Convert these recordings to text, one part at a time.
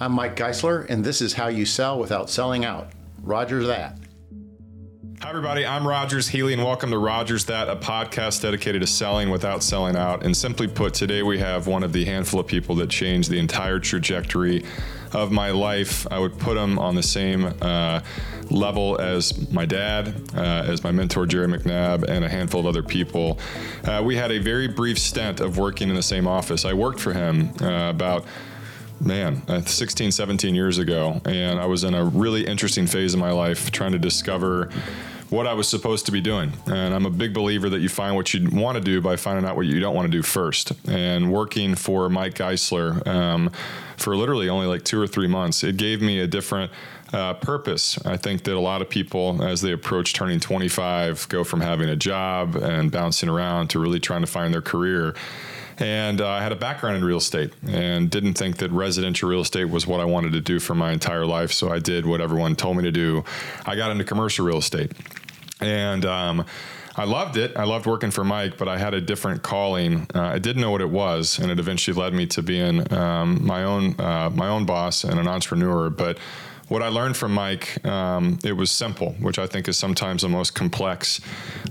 I'm Mike Geisler, and this is how you sell without selling out. Roger that. Hi, everybody. I'm Rogers Healy, and welcome to Rogers That, a podcast dedicated to selling without selling out. And simply put, today we have one of the handful of people that changed the entire trajectory of my life. I would put him on the same uh, level as my dad, uh, as my mentor, Jerry McNabb, and a handful of other people. Uh, we had a very brief stint of working in the same office. I worked for him uh, about man, uh, 16, 17 years ago. And I was in a really interesting phase of my life trying to discover what I was supposed to be doing. And I'm a big believer that you find what you want to do by finding out what you don't want to do first. And working for Mike Geisler um, for literally only like two or three months, it gave me a different uh, purpose. I think that a lot of people, as they approach turning 25, go from having a job and bouncing around to really trying to find their career. And uh, I had a background in real estate and didn't think that residential real estate was what I wanted to do for my entire life. So I did what everyone told me to do. I got into commercial real estate. And, um, I loved it. I loved working for Mike, but I had a different calling. Uh, I didn't know what it was, and it eventually led me to being um, my own uh, my own boss and an entrepreneur. But what I learned from Mike, um, it was simple, which I think is sometimes the most complex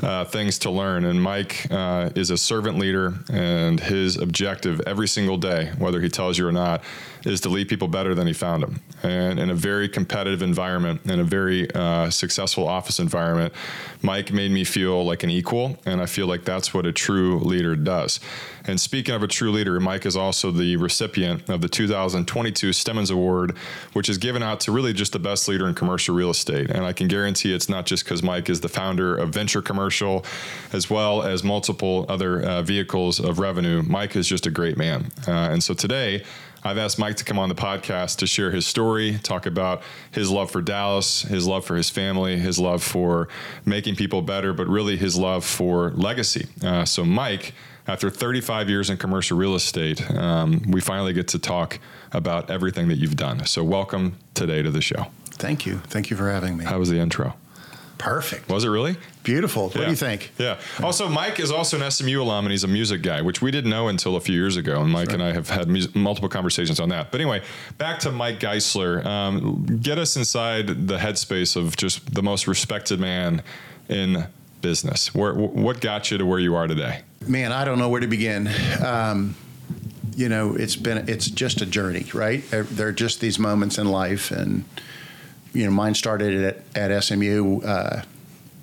uh, things to learn. And Mike uh, is a servant leader, and his objective every single day, whether he tells you or not, is to leave people better than he found them. And in a very competitive environment, in a very uh, successful office environment, Mike made me feel like an equal, and I feel like that's what a true leader does. And speaking of a true leader, Mike is also the recipient of the 2022 Stemmons Award, which is given out to really just the best leader in commercial real estate. And I can guarantee it's not just because Mike is the founder of Venture Commercial, as well as multiple other uh, vehicles of revenue. Mike is just a great man. Uh, and so today, I've asked Mike to come on the podcast to share his story, talk about his love for Dallas, his love for his family, his love for making people better, but really his love for legacy. Uh, so, Mike, after 35 years in commercial real estate, um, we finally get to talk about everything that you've done. So, welcome today to the show. Thank you. Thank you for having me. How was the intro? Perfect. Was it really? Beautiful. What yeah. do you think? Yeah. Also, Mike is also an SMU alum and he's a music guy, which we didn't know until a few years ago. And Mike right. and I have had multiple conversations on that. But anyway, back to Mike Geisler. Um, get us inside the headspace of just the most respected man in business. Where, what got you to where you are today? Man, I don't know where to begin. Um, you know, it's been it's just a journey, right? There are just these moments in life, and you know, mine started at, at SMU. Uh,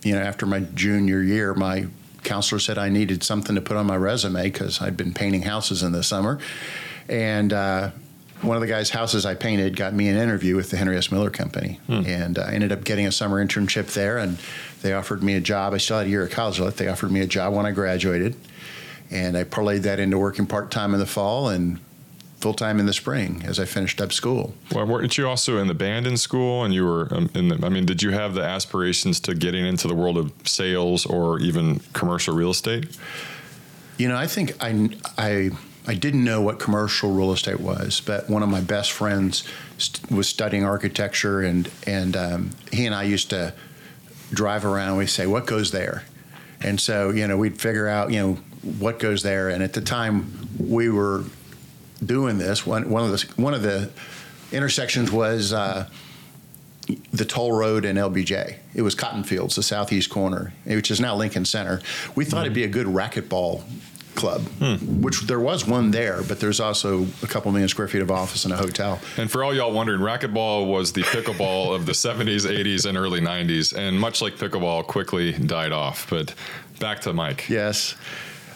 you know, after my junior year, my counselor said I needed something to put on my resume because I'd been painting houses in the summer, and uh, one of the guys' houses I painted got me an interview with the Henry S. Miller Company, hmm. and I ended up getting a summer internship there, and they offered me a job. I still had a year of college left. They offered me a job when I graduated, and I parlayed that into working part time in the fall and full time in the spring as I finished up school. Well, weren't you also in the band in school? And you were um, in the, I mean, did you have the aspirations to getting into the world of sales or even commercial real estate? You know, I think I, I, I didn't know what commercial real estate was, but one of my best friends st- was studying architecture, and and um, he and I used to drive around. We say, "What goes there?" And so, you know, we'd figure out, you know, what goes there. And at the time, we were doing this. One one of the one of the intersections was uh, the toll road in LBJ. It was Cotton Fields, the southeast corner, which is now Lincoln Center. We thought mm it'd be a good racquetball club, hmm. which there was one there, but there's also a couple million square feet of office and a hotel. And for all y'all wondering, racquetball was the pickleball of the 70s, 80s, and early 90s, and much like pickleball, quickly died off. But back to Mike. Yes.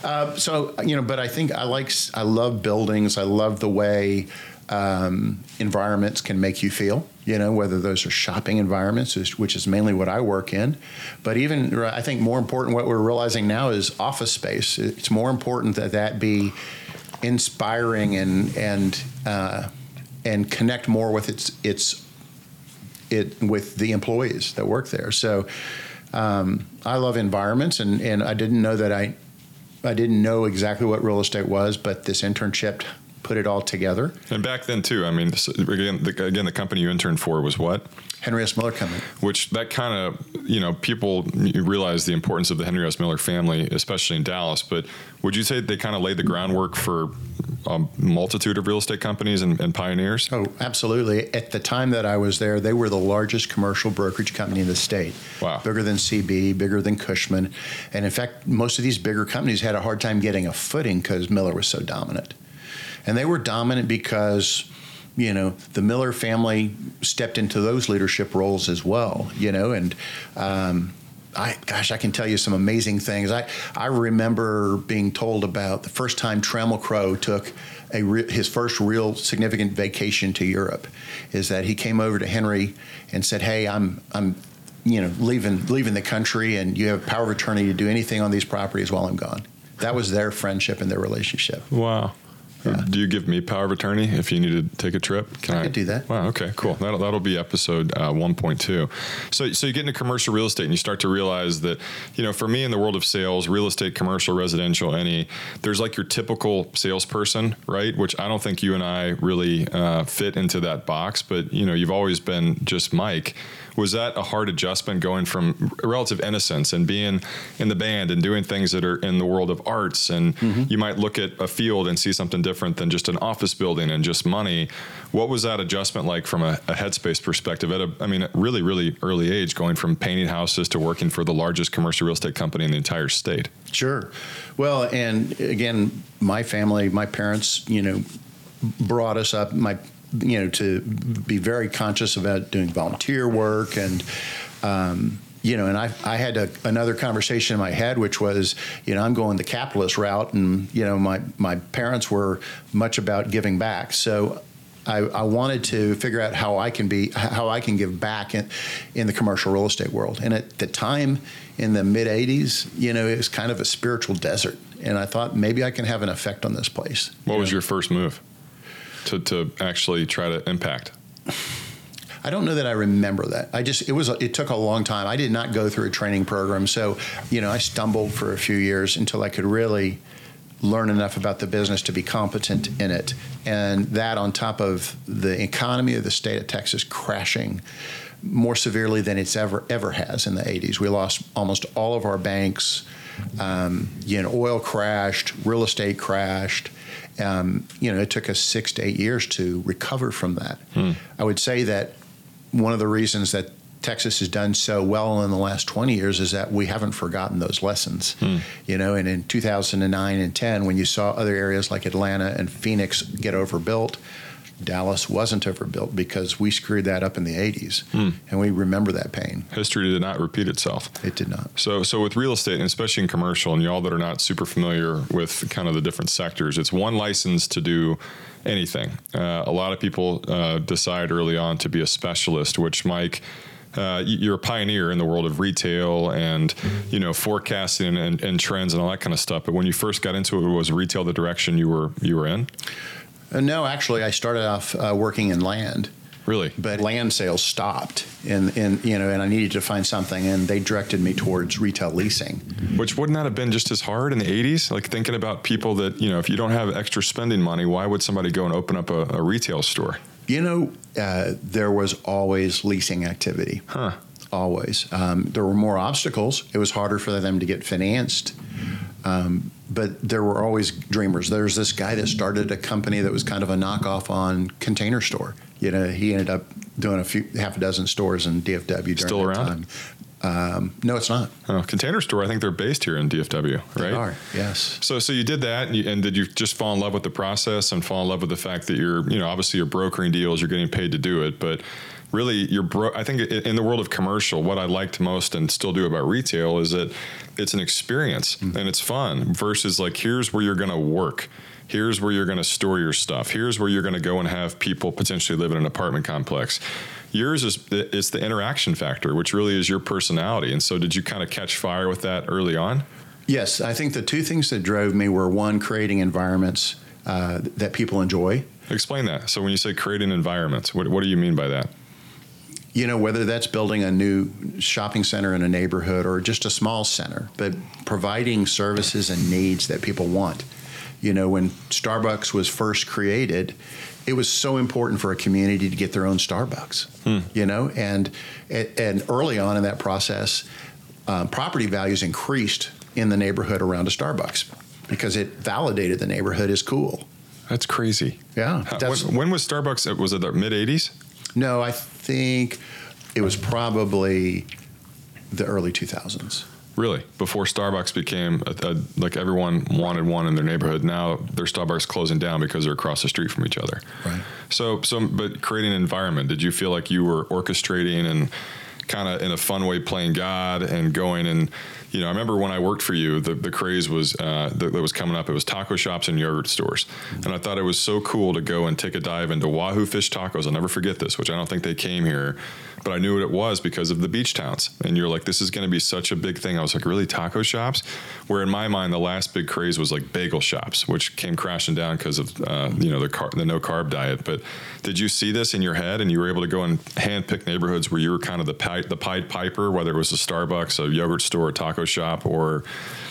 Uh, so you know, but I think I like I love buildings. I love the way um, environments can make you feel. You know, whether those are shopping environments, which is mainly what I work in, but even I think more important, what we're realizing now is office space. It's more important that that be inspiring and and uh, and connect more with its its it with the employees that work there. So. Um, I love environments, and, and I didn't know that I I didn't know exactly what real estate was, but this internship put it all together. And back then too, I mean, again, the, again, the company you interned for was what? Henry S. Miller Company. Which that kind of, you know, people realize the importance of the Henry S. Miller family, especially in Dallas. But would you say they kind of laid the groundwork for a multitude of real estate companies and, and pioneers? Oh, absolutely. At the time that I was there, they were the largest commercial brokerage company in the state. Wow. Bigger than CB, bigger than Cushman. And in fact, most of these bigger companies had a hard time getting a footing because Miller was so dominant. And they were dominant because, you know, the Miller family stepped into those leadership roles as well, you know, and, um, I, gosh, I can tell you some amazing things. I, I remember being told about the first time Trammell Crow took a re- his first real significant vacation to Europe. Is that he came over to Henry and said, "Hey, I'm I'm you know leaving leaving the country, and you have power of attorney to do anything on these properties while I'm gone." That was their friendship and their relationship. Wow. Do you give me power of attorney if you need to take a trip? Can I could do that. Wow. Okay. Cool. That'll that'll be episode uh, 1.2. So so you get into commercial real estate and you start to realize that you know for me in the world of sales, real estate, commercial, residential, any there's like your typical salesperson, right? Which I don't think you and I really uh, fit into that box. But you know you've always been just Mike was that a hard adjustment going from relative innocence and being in the band and doing things that are in the world of arts? And mm-hmm. you might look at a field and see something different than just an office building and just money. What was that adjustment like from a, a headspace perspective at a i mean really really early age going from painting houses to working for the largest commercial real estate company in the entire state? Sure. Well and again my family my parents you know brought us up my you know, to be very conscious about doing volunteer work and. Um, you know, and I, I had a, another conversation in my head, which was, you know, I'm going the capitalist route, and you know, my my parents were much about giving back, so I, I, wanted to figure out how I can be how I can give back in, in the commercial real estate world. And at the time, in the mid '80s, you know, it was kind of a spiritual desert, and I thought maybe I can have an effect on this place. What was know? your first move? To, to actually try to impact? I don't know that I remember that. I just it was it took a long time. I did not go through a training program, so you know I stumbled for a few years until I could really learn enough about the business to be competent in it. And that on top of the economy of the state of Texas crashing more severely than it's ever ever has in the 80s. We lost almost all of our banks. Um, you know, oil crashed, real estate crashed um, you know, it took us six to eight years to recover from that. Hmm. I would say that one of the reasons that Texas has done so well in the last 20 years is that we haven't forgotten those lessons. Hmm. You know, and in 2009 and 10, when you saw other areas like Atlanta and Phoenix get overbuilt, Dallas wasn't overbuilt because we screwed that up in the 80s, hmm. and we remember that pain. History did not repeat itself. It did not. So, so with real estate, and especially in commercial, and y'all that are not super familiar with kind of the different sectors, it's one license to do anything. Uh, a lot of people uh, decide early on to be a specialist, which Mike. Uh, you're a pioneer in the world of retail and you know forecasting and, and, trends and all that kind of stuff. But when you first got into it, was retail the direction you were you were in? Uh, no, actually, I started off uh, working in land. Really? But land sales stopped, and, and you know, and I needed to find something, and they directed me towards retail leasing. Which wouldn't that have been just as hard in the '80s? Like thinking about people that you know, if you don't have extra spending money, why would somebody go and open up a, a retail store? You know, uh, there was always leasing activity. Huh. Always. Um, there were more obstacles. It was harder for them to get financed. Um, but there were always dreamers. There's this guy that started a company that was kind of a knockoff on Container Store. You know, he ended up doing a few half a dozen stores in DFW during Still that around? time. Um, no, it's not. Oh, Container Store. I think they're based here in DFW, right? They are. Yes. So, so you did that, and, you, and, did you just fall in love with the process and fall in love with the fact that you're, you know, obviously you're brokering deals, you're getting paid to do it, but really you're bro- I think in the world of commercial, what I liked most and still do about retail is that it's an experience mm-hmm. and it's fun versus like here's where you're going to work. Here's where you're going to store your stuff. Here's where you're going to go and have people potentially live in an apartment complex. Yours is it's the interaction factor, which really is your personality. And so, did you kind of catch fire with that early on? Yes, I think the two things that drove me were one, creating environments uh, that people enjoy. Explain that. So, when you say creating environments, what, what do you mean by that? You know, whether that's building a new shopping center in a neighborhood or just a small center, but providing services and needs that people want. You know, when Starbucks was first created, it was so important for a community to get their own Starbucks. Hmm. You know, and and early on in that process, um, property values increased in the neighborhood around a Starbucks because it validated the neighborhood as cool. That's crazy. Yeah, How- that's- when, when was Starbucks? uh, Was it the mid '80s? No, I think it was probably the early 2000s. Really, before Starbucks became a, a, like everyone wanted one in their neighborhood. Now their Starbucks closing down because they're across the street from each other. Right. So, so, but creating an environment. Did you feel like you were orchestrating and kind of in a fun way playing God and going and you know, I remember when I worked for you, the, the craze was uh, that, that was coming up. It was taco shops and yogurt stores, and I thought it was so cool to go and take a dive into Wahoo Fish Tacos. I'll never forget this, which I don't think they came here, but I knew what it was because of the beach towns. And you're like, this is going to be such a big thing. I was like, really, taco shops? Where in my mind, the last big craze was like bagel shops, which came crashing down because of uh, you know the car- the no carb diet. But did you see this in your head, and you were able to go and handpick neighborhoods where you were kind of the pi- the Pied Piper, whether it was a Starbucks, a yogurt store, a taco shop, or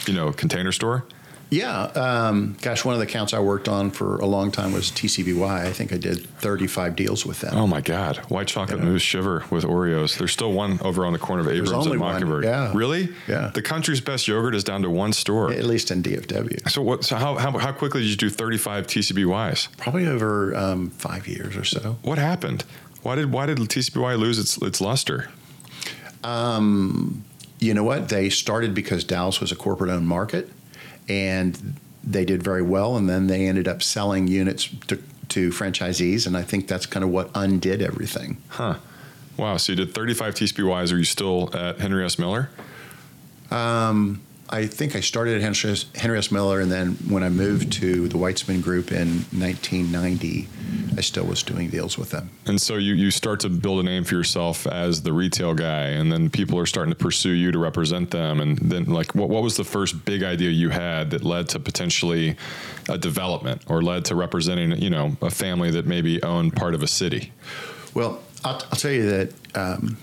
you know, container store? Yeah, um, gosh, one of the accounts I worked on for a long time was TCBY. I think I did 35 deals with them. Oh my God! White chocolate Yeah. mousse shiver with Oreos. There's still one over on the corner of Abrams and only one, Mockingbird. yeah. Really? Yeah. The country's best yogurt is down to one store. At least in DFW. so what? So how, how how quickly did you do 35 TCBYs? Probably over um, five years or so. What happened? Why did why did TCBY lose its its luster? Um, you know what? They started because Dallas was a corporate owned market and they did very well. And then they ended up selling units to, to franchisees. And I think that's kind of what undid everything. Huh. Wow. So you did 35 TCBYs. Are you still at Henry S. Miller? Um, I think I started at Henry S. Henry S. Miller, and then when I moved to the Weitzman Group in 1990, I still was doing deals with them. And so you, you start to build a name for yourself as the retail guy, and then people are starting to pursue you to represent them. And then, like, what, what was the first big idea you had that led to potentially a development or led to representing, you know, a family that maybe owned part of a city? Well, I'll, I'll tell you that um,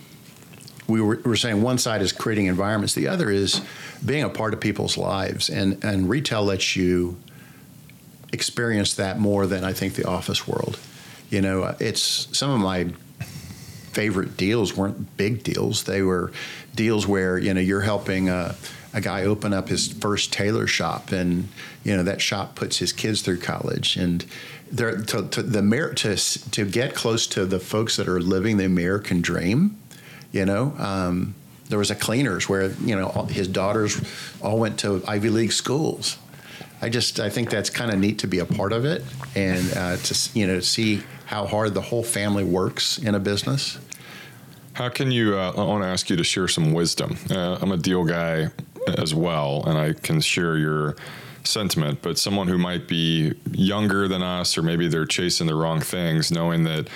we were, were saying one side is creating environments, the other is being a part of people's lives, and and retail lets you experience that more than I think the office world. You know, uh, it's some of my favorite deals weren't big deals; they were deals where you know you're helping a, a guy open up his first tailor shop, and you know that shop puts his kids through college, and to, to the merit to to get close to the folks that are living the American dream. You know, um, there was a cleaners where you know all- his daughters all went to Ivy League schools. I just I think that's kind of neat to be a part of it and uh, to you know see how hard the whole family works in a business. How can you? Uh, I want to ask you to share some wisdom. Uh, I'm a deal guy as well, and I can share your sentiment. But someone who might be younger than us, or maybe they're chasing the wrong things, knowing that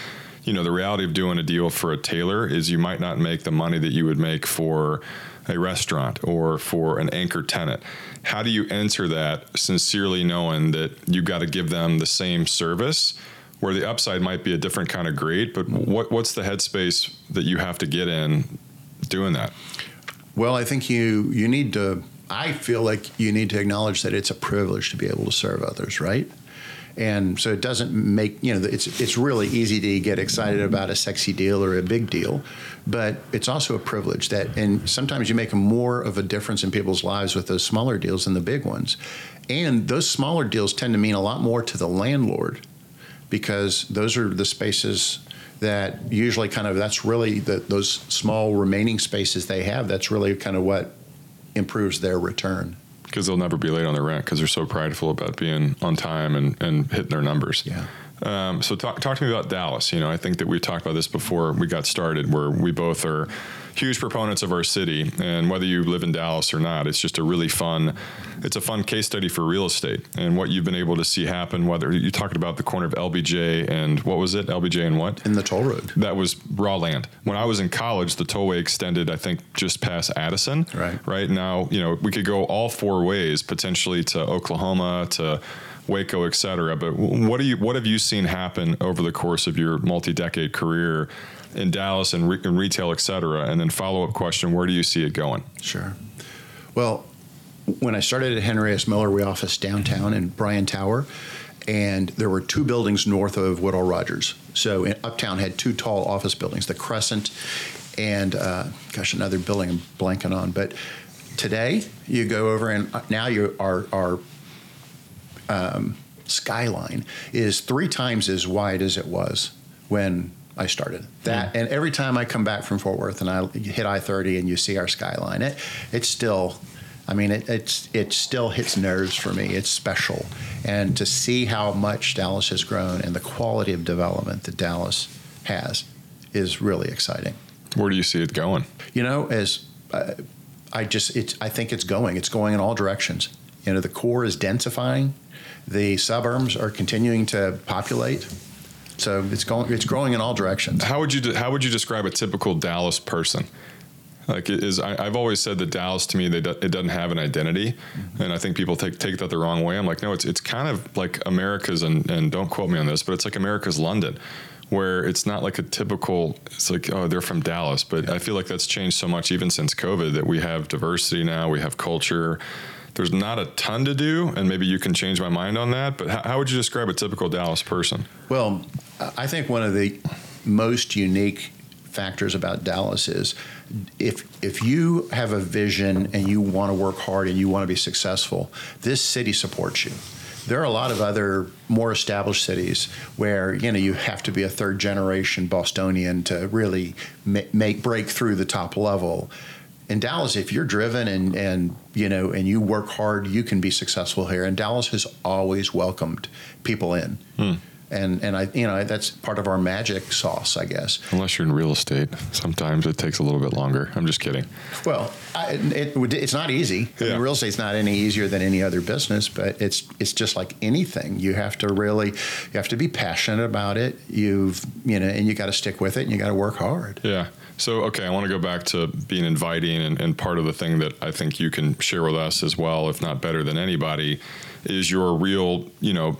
you know the reality of doing a deal for a tailor is you might not make the money that you would make for a restaurant or for an anchor tenant. How do you enter that sincerely, knowing that you've got to give them the same service? where the upside might be a different kind of grade, but what what's the headspace that you have to get in doing that? Well, I think you you need to. I feel like you need to acknowledge that it's a privilege to be able to serve others, right? And so it doesn't make you know it's it's really easy to get excited about a sexy deal or a big deal, but it's also a privilege that and sometimes you make more of a difference in people's lives with those smaller deals than the big ones, and those smaller deals tend to mean a lot more to the landlord because those are the spaces that usually kind of that's really the, those small remaining spaces they have that's really kind of what improves their return Because they'll never be late on their rent because they're so prideful about being on time and, and hitting their numbers. Yeah. Um, so talk, talk to me about Dallas. You know, I think that we talked about this before we got started, where we both are huge proponents of our city, and whether you live in Dallas or not, it's just a really fun. It's a fun case study for real estate and what you've been able to see happen. Whether you talked about the corner of LBJ and what was it, LBJ and what? in the toll road that was raw land. When I was in college, the tollway extended, I think, just past Addison. Right. Right now, you know, we could go all four ways potentially to Oklahoma, to Waco, et cetera. But what do you, what have you seen happen over the course of your multi-decade career in Dallas and, re- and retail, et cetera? And then follow-up question: Where do you see it going? sure well when i started at henry s miller we office downtown in bryan tower and there were two buildings north of woodall rodgers so in, uptown had two tall office buildings the crescent and uh, gosh another building i'm blanking on but today you go over and uh, now you are are um, skyline is three times as wide as it was when I started. That Hmm. and every time I come back from Fort Worth and I hit I thirty and you see our skyline, it it's still. I mean, it, it's it still hits nerves for me. It's special, and to see how much Dallas has grown and the quality of development that Dallas has is really exciting. Where do you see it going? You know, as uh, I just, it's, I think it's going. It's going in all directions. You know, the core is densifying. The suburbs are continuing to populate. So it's going, it's growing in all directions. How would you de- how would you describe a typical Dallas person? Like it is, I, I've always said that Dallas to me, they do, it doesn't have an identity, mm-hmm. and I think people take take that the wrong way. I'm like, no, it's it's kind of like America's, and and don't quote me on this, but it's like America's London, where it's not like a typical. It's like oh, they're from Dallas, but I feel like that's changed so much even since COVID that we have diversity now, we have culture. There's not a ton to do, and maybe you can change my mind on that. But how, how would you describe a typical Dallas person? Well, I think one of the most unique factors about Dallas is if if you have a vision and you want to work hard and you want to be successful, this city supports you. There are a lot of other more established cities where you know you have to be a third generation Bostonian to really ma- make break through the top level. In Dallas, if you're driven and and you know and you work hard, you can be successful here. And Dallas has always welcomed people in hmm. and and I you know that's part of our magic sauce, I guess. Unless you're in real estate, sometimes it takes a little bit longer. I'm just kidding. Well, I, it, it's not easy. I Yeah. mean, real estate's not any easier than any other business, but it's it's just like anything. You have to really you have to be passionate about it. You've you know, and you got to stick with it, and you got to work hard. Yeah. So, okay, I want to go back to being inviting, and, and part of the thing that I think you can share with us as well, if not better than anybody, is your real, you know,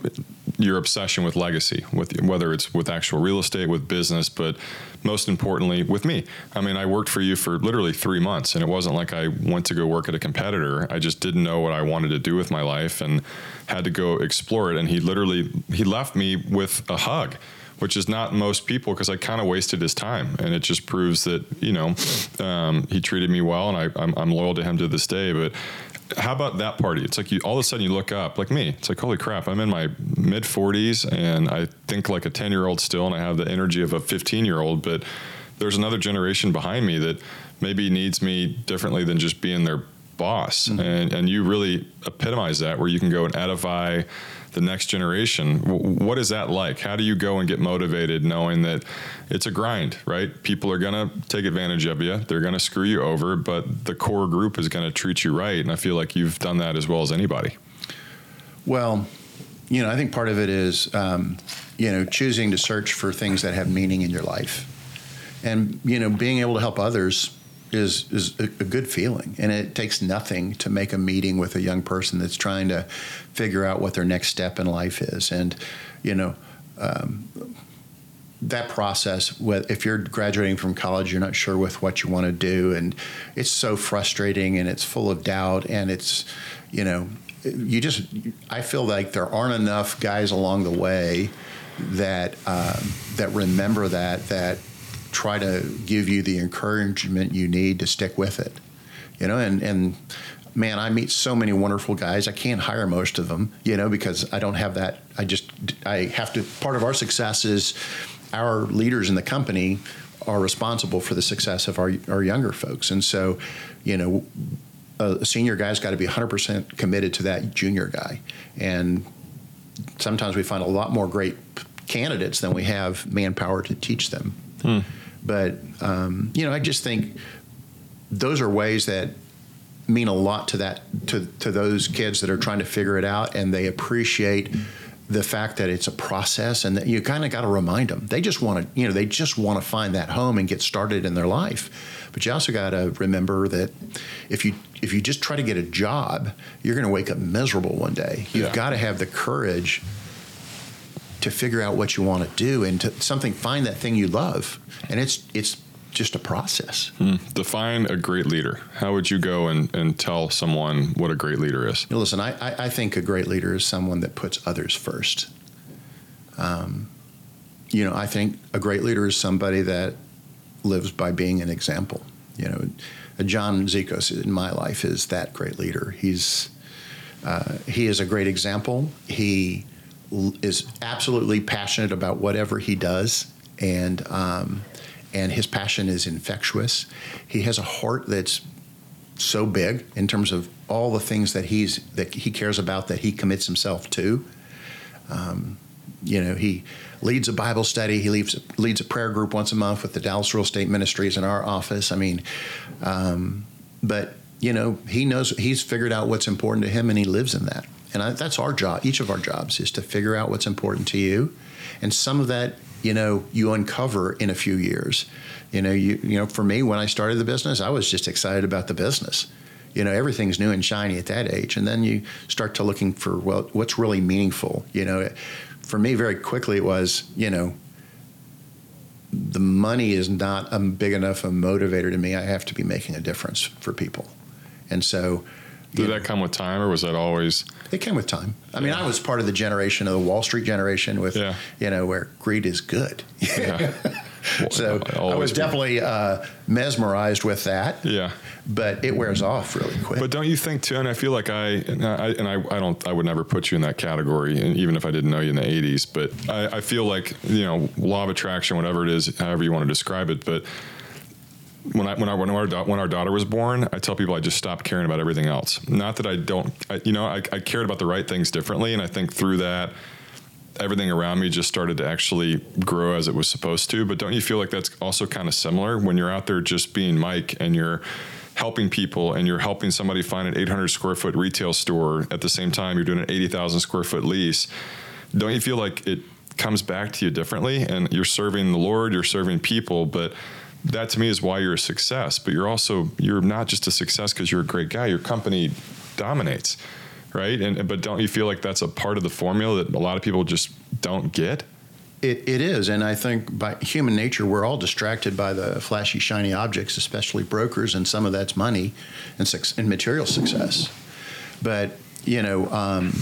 your obsession with legacy, with whether it's with actual real estate, with business, but most importantly, with me. I mean, I worked for you for literally three months, and it wasn't like I went to go work at a competitor. I just didn't know what I wanted to do with my life, and had to go explore it. And he literally he left me with a hug which is not most people because I kind of wasted his time. And it just proves that, you know, um, he treated me well and I, I'm loyal to him to this day. But how about that party? It's like you all of a sudden you look up, like me, it's like, holy crap, I'm in my mid 40s and I think like a 10 year old still, and I have the energy of a 15 year old. But there's another generation behind me that maybe needs me differently than just being their boss. Mm-hmm. And, and you really epitomize that where you can go and edify the next generation. What is that like? How do you go and get motivated knowing that it's a grind, right? People are going to take advantage of you. They're going to screw you over, but the core group is going to treat you right. And I feel like you've done that as well as anybody. Well, you know, I think part of it is, um, you know, choosing to search for things that have meaning in your life, and you know, being able to help others is is a, good feeling, and it takes nothing to make a meeting with a young person that's trying to figure out what their next step in life is, and you know. Um, that process if you're graduating from college you're not sure with what you want to do and it's so frustrating and it's full of doubt and it's you know you just i feel like there aren't enough guys along the way that um, that remember that that try to give you the encouragement you need to stick with it. You know and and man i meet so many wonderful guys. I can't hire most of them you know because i don't have that. I just i have to part of our success is our leaders in the company are responsible for the success of our, our younger folks. And so you know a senior guy's got to be 100% committed to that junior guy. And sometimes we find a lot more great candidates than we have manpower to teach them hmm. But um, you know i just think those are ways that mean a lot to that to, to those kids that are trying to figure it out and they appreciate the fact that it's a process and that you kind of got to remind them they just want to you know they just want to find that home and get started in their life. But you also got to remember that if you if you just try to get a job you're going to wake up miserable one day. You've Yeah. got to have the courage to figure out what you want to do and to something find that thing you love and it's it's just a process Define a great leader. How would you go and, and tell someone what a great leader is? You know, listen, I, I, I think a great leader is someone that puts others first. Um, you know, I think a great leader is somebody that lives by being an example. You know, John Zikos in my life is that great leader. He's uh, he is a great example. He is absolutely passionate about whatever he does, and um, and his passion is infectious. He has a heart that's so big in terms of all the things that he's that he cares about that he commits himself to. Um, you know, he leads a Bible study. He leads leads a prayer group once a month with the Dallas Real Estate Ministries in our office. I mean, um, but you know, he knows he's figured out what's important to him, and he lives in that. And I, that's our job. Each of our jobs is to figure out what's important to you, and some of that, you know, you uncover in a few years. You know, you you know, for me, when I started the business, I was just excited about the business. You know, everything's new and shiny at that age, and then you start to looking for well, what's really meaningful. You know, for me, very quickly, it was you know, the money is not a big enough a motivator to me. I have to be making a difference for people, and so. Did that come with time, or was that always? It came with time. I mean, Yeah. I was part of the generation of the Wall Street generation with, Yeah. you know, where greed is good. Yeah. so I was definitely uh, mesmerized with that. Yeah. But it wears off really quick. But don't you think too? And I feel like I and I, and I, I don't I would never put you in that category, and even if I didn't know you in the '80s. But I, I feel like you know law of attraction, whatever it is, however you want to describe it. But when I when I when our da- when our daughter was born, I tell people I just stopped caring about everything else. Not that I don't, I, you know, I, I cared about the right things differently, and I think through that. Everything around me just started to actually grow as it was supposed to. But don't you feel like that's also kind of similar when you're out there just being Mike and you're helping people and you're helping somebody find an 800 square foot retail store at the same time you're doing an 80,000 square foot lease? Don't you feel like it comes back to you differently and you're serving the Lord, you're serving people, but that to me is why you're a success. But you're also you're not just a success because you're a great guy. Your company dominates, right? And but don't you feel like that's a part of the formula that a lot of people just don't get? It, it is, and I think by human nature, we're all distracted by the flashy, shiny objects, especially brokers, and some of that's money and, suc- and material success. But you know, um,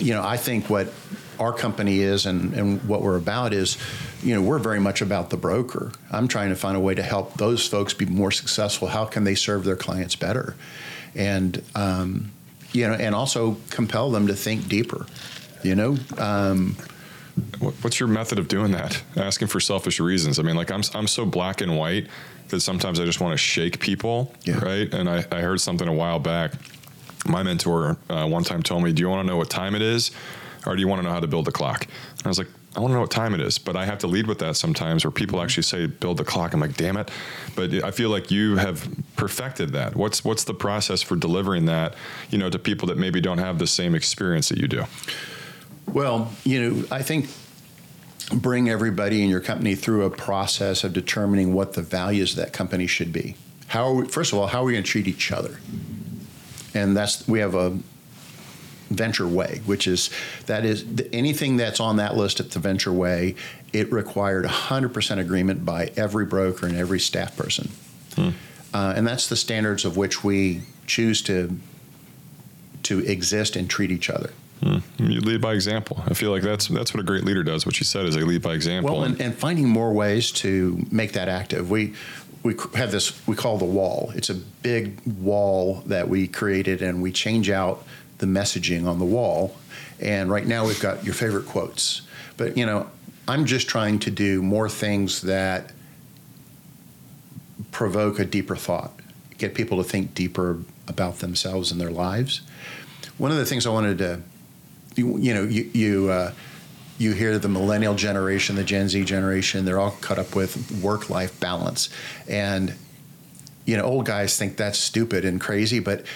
you know, I think what our company is and, and what we're about is, you know, we're very much about the broker. I'm trying to find a way to help those folks be more successful. How can they serve their clients better? And um, you know, and also compel them to think deeper. You know, um, What's your method of doing that? Asking for selfish reasons. I mean, like I'm I'm so black and white that sometimes I just want to shake people, Yeah. right? And I, I heard something a while back. My mentor uh, one time told me, "Do you want to know what time it is, or do you want to know how to build the clock?" And I was like, "I want to know what time it is," but I have to lead with that sometimes, where people actually say, "Build the clock." I'm like, "Damn it!" But I feel like you have perfected that. What's what's the process for delivering that, you know, to people that maybe don't have the same experience that you do? Well, you know, I think bring everybody in your company through a process of determining what the values of that company should be. How are we, first of all, how are we going to treat each other? And that's we have a venture way, which is that is th- anything that's on that list at the venture way. It required 100% agreement by every broker and every staff person, uh, and that's the standards of which we choose to to exist and treat each other. You lead by example. I feel like that's that's what a great leader does. What you said is they lead by example. Well, and, and finding more ways to make that active. We we have this we call the wall. It's a big wall that we created, and we change out the messaging on the wall. And right now we've got your favorite quotes. But you know, I'm just trying to do more things that provoke a deeper thought, get people to think deeper about themselves and their lives. One of the things I wanted to, you, you know, you you. Uh, you hear the millennial generation, the Gen Z generation, they're all caught up with work life balance. And, you know, old guys think that's stupid and crazy, but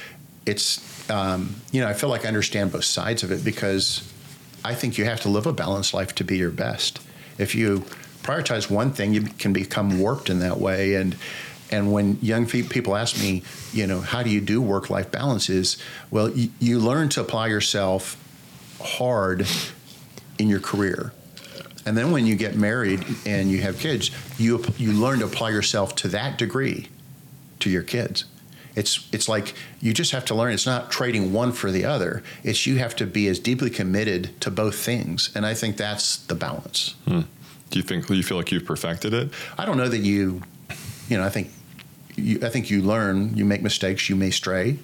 it's, um, you know, I feel like I understand both sides of it because I think you have to live a balanced life to be your best. If you prioritize one thing, you can become warped in that way. And, and when young people ask me, you know, how do you do work life balances? Well, you, you learn to apply yourself hard in your career. And then when you get married and you have kids, you you learn to apply yourself to that degree to your kids. It's it's like you just have to learn it's not trading one for the other. It's you have to be as deeply committed to both things. And I think that's the balance. do you think do you feel like you've perfected it? I don't know that you you know, I think you, I think you learn, you make mistakes, you may stray.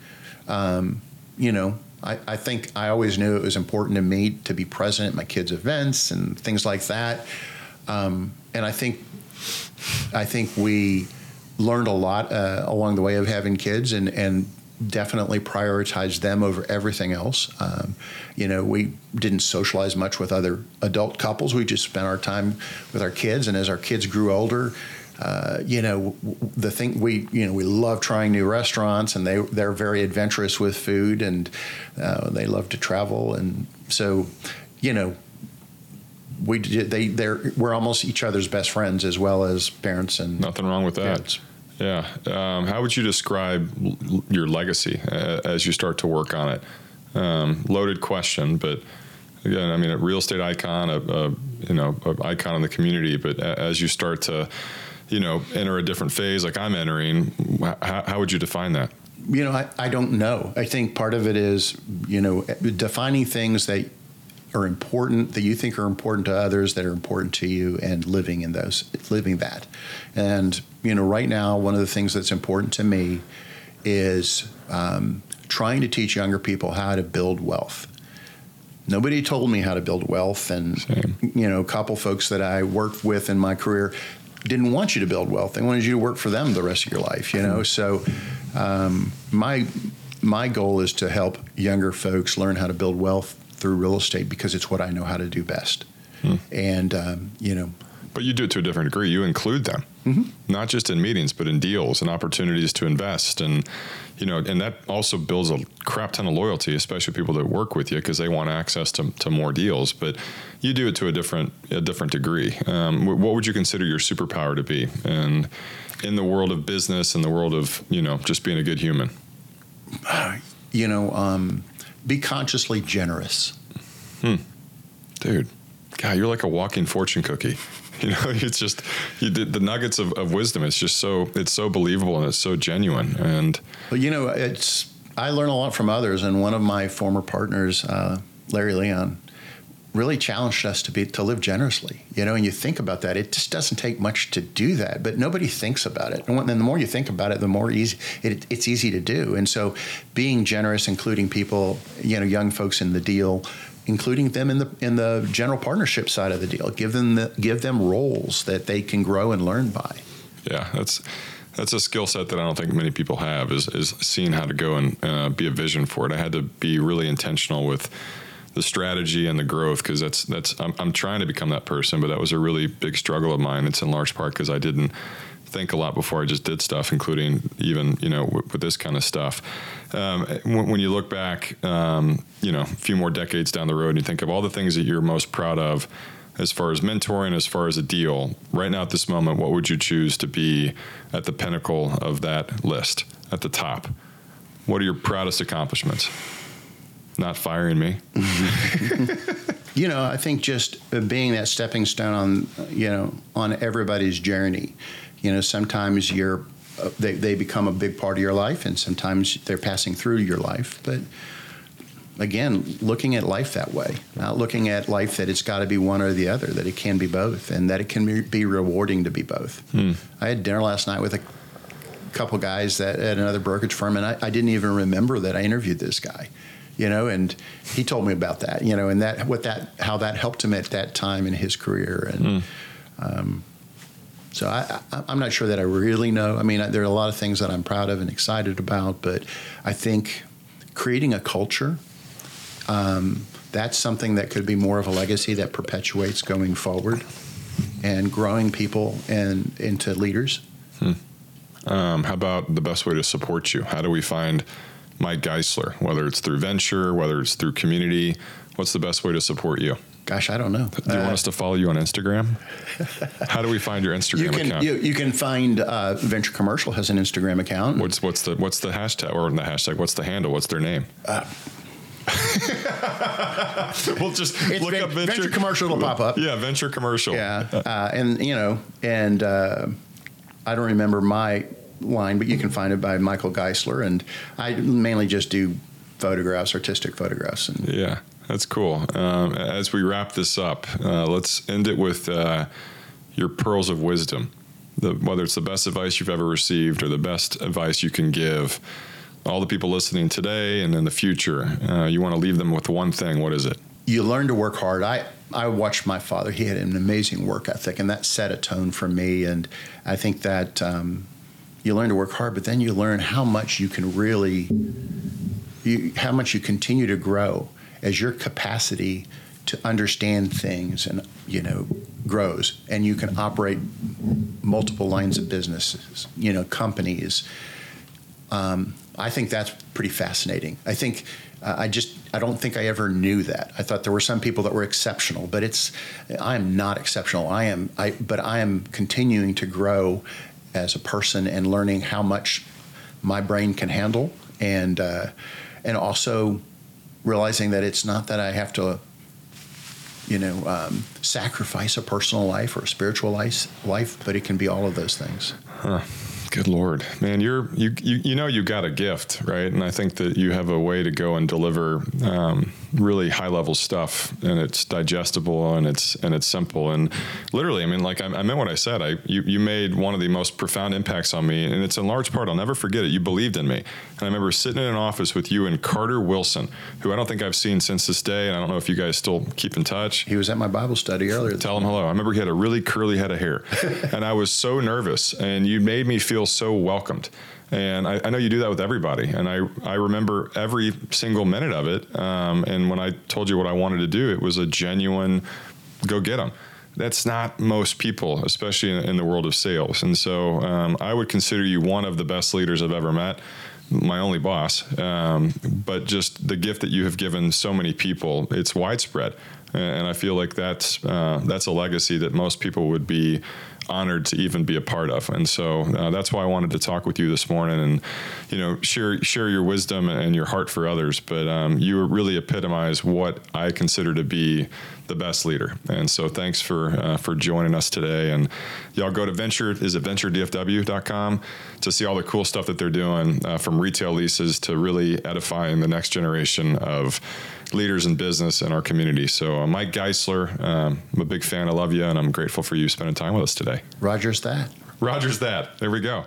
Um, you know, I, I think I always knew it was important to me to be present at my kids' events and things like that. Um, and I think I think we learned a lot uh, along the way of having kids and and definitely prioritized them over everything else. Um, you know, we didn't socialize much with other adult couples. We just spent our time with our kids, and as our kids grew older. Uh, you know the thing we you know we love trying new restaurants and they they're very adventurous with food and uh, they love to travel and so you know we they they're we're almost each other's best friends as well as parents and nothing wrong with that. Yeah. Um, how would you describe l- your legacy uh, as you start to work on it? Um, loaded question, but again, I mean, a real estate icon, a, a you know, a icon in the community. But a, as you start to, you know, enter a different phase, like I'm entering, how, how would you define that? You know, I, I don't know. I think part of it is, you know, defining things that are important that you think are important to others that are important to you and living in those living that. And you know right now one of the things that's important to me is um, trying to teach younger people how to build wealth. Nobody told me how to build wealth and Same. you know a couple folks that i worked with in my career didn't want you to build wealth. They wanted you to work for them the rest of your life you know? So um, my my goal is to help younger folks learn how to build wealth through real estate because it's what I know how to do best. Hmm. And um, you know, but you do it to a different degree. You include them, mm-hmm. not just in meetings, but in deals and opportunities to invest, and you know, and that also builds a crap ton of loyalty, especially people that work with you because they want access to, to more deals. But you do it to a different a different degree. Um, what would you consider your superpower to be, and in the world of business and the world of you know just being a good human? You know. Um, be consciously generous. Hmm. Dude, God, you're like a walking fortune cookie. You know, it's just you did the nuggets of, of wisdom. It's just so it's so believable and it's so genuine. And well, you know, it's I learn a lot from others. And one of my former partners, uh, Larry Leon, really challenged us to be to live generously. You know, and you think about that, it just doesn't take much to do that, but nobody thinks about it. And then the more you think about it, the more easy it, it's easy to do. And so, being generous, including people, you know, young folks in the deal, including them in the in the general partnership side of the deal, give them the, give them roles that they can grow and learn by. Yeah, that's that's a skill set that I don't think many people have is is seeing how to go and uh, be a vision for it. I had to be really intentional with the strategy and the growth because that's that's I'm, I'm trying to become that person, but that was a really big struggle of mine. It's in large part because I didn't think a lot before I just did stuff, including even you know with, with this kind of stuff. Um, when, when, you look back, um, you know, a few more decades down the road, and you think of all the things that you're most proud of, as far as mentoring, as far as a deal. Right now, at this moment, what would you choose to be at the pinnacle of that list, at the top? What are your proudest accomplishments? Not firing me. you know, I think just being that stepping stone on, you know, on everybody's journey. You know, sometimes you're uh, they, they become a big part of your life, and sometimes they're passing through your life. But again, looking at life that way, not looking at life that it's got to be one or the other, that it can be both, and that it can be rewarding to be both. Hmm. I had dinner last night with a couple guys that at another brokerage firm, and I, I didn't even remember that I interviewed this guy you know, and he told me about that, you know, and that what that how that helped him at that time in his career, and mm. um, so I, am not sure that I really know. I mean, there are a lot of things that I'm proud of and excited about, but I think creating a culture. Um, that's something that could be more of a legacy that perpetuates going forward and growing people and into leaders. Hmm. Um, how about the best way to support you? How do we find Mike Geisler, whether it's through venture, whether it's through community? What's the best way to support you? Gosh, I don't know. Do you uh, want us to follow you on Instagram? How do we find your Instagram you can, account? You, you can find uh, Venture Commercial has an Instagram account. What's what's the what's the hashtag or the hashtag? What's the handle? What's their name? Uh, we'll just it's look ven- up venture, venture commercial will pop up. Yeah, venture commercial. Yeah, uh, and you know, and uh, I don't remember my line, but you can find it by Michael Geisler. And I mainly just do photographs, artistic photographs. And yeah, that's cool. Um, as we wrap this up, uh, let's end it with uh, your pearls of wisdom. The, whether it's the best advice you've ever received or the best advice you can give, all the people listening today and in the future, uh, you want to leave them with one thing. What is it? You learn to work hard. I, I watched my father. He had an amazing work ethic, and that set a tone for me. And I think that um, you learn to work hard, but then you learn how much you can really, you, how much you continue to grow as your capacity to understand things and you know grows, and you can operate multiple lines of businesses, you know, companies. Um, I think that's pretty fascinating. I think uh, I just I don't think I ever knew that. I thought there were some people that were exceptional, but it's I am not exceptional. I am I but I am continuing to grow as a person and learning how much my brain can handle and uh, and also realizing that it's not that I have to you know um, sacrifice a personal life or a spiritual life, life, but it can be all of those things. Huh. Good Lord, man, you're you, you you know you got a gift, right? And I think that you have a way to go and deliver um, really high level stuff, and it's digestible and it's and it's simple and literally, I mean, like I, I meant what I said. I you you made one of the most profound impacts on me, and it's in large part. I'll never forget it. You believed in me, and I remember sitting in an office with you and Carter Wilson, who I don't think I've seen since this day, and I don't know if you guys still keep in touch. He was at my Bible study earlier. Tell him hello. I remember he had a really curly head of hair, and I was so nervous, and you made me feel so welcomed. And I, I, know you do that with everybody. And I, I remember every single minute of it. Um, and when I told you what I wanted to do, it was a genuine go get them. That's not most people, especially in, in the world of sales. And so um, I would consider you one of the best leaders I've ever met my only boss, um, but just the gift that you have given so many people, it's widespread, and I feel like that's uh, that's a legacy that most people would be honored to even be a part of. And so uh, that's why I wanted to talk with you this morning and, you know, share share your wisdom and your heart for others. But um, you really epitomize what I consider to be the best leader. And so thanks for uh, for joining us today. And y'all go to venture is it venturedfw.com to see all the cool stuff that they're doing uh, from retail leases to really edifying the next generation of leaders in business in our community. So, uh, Mike Geisler, um, I'm a big fan. I love you, and I'm grateful for you spending time with us today. Rogers that. Rogers that. There we go.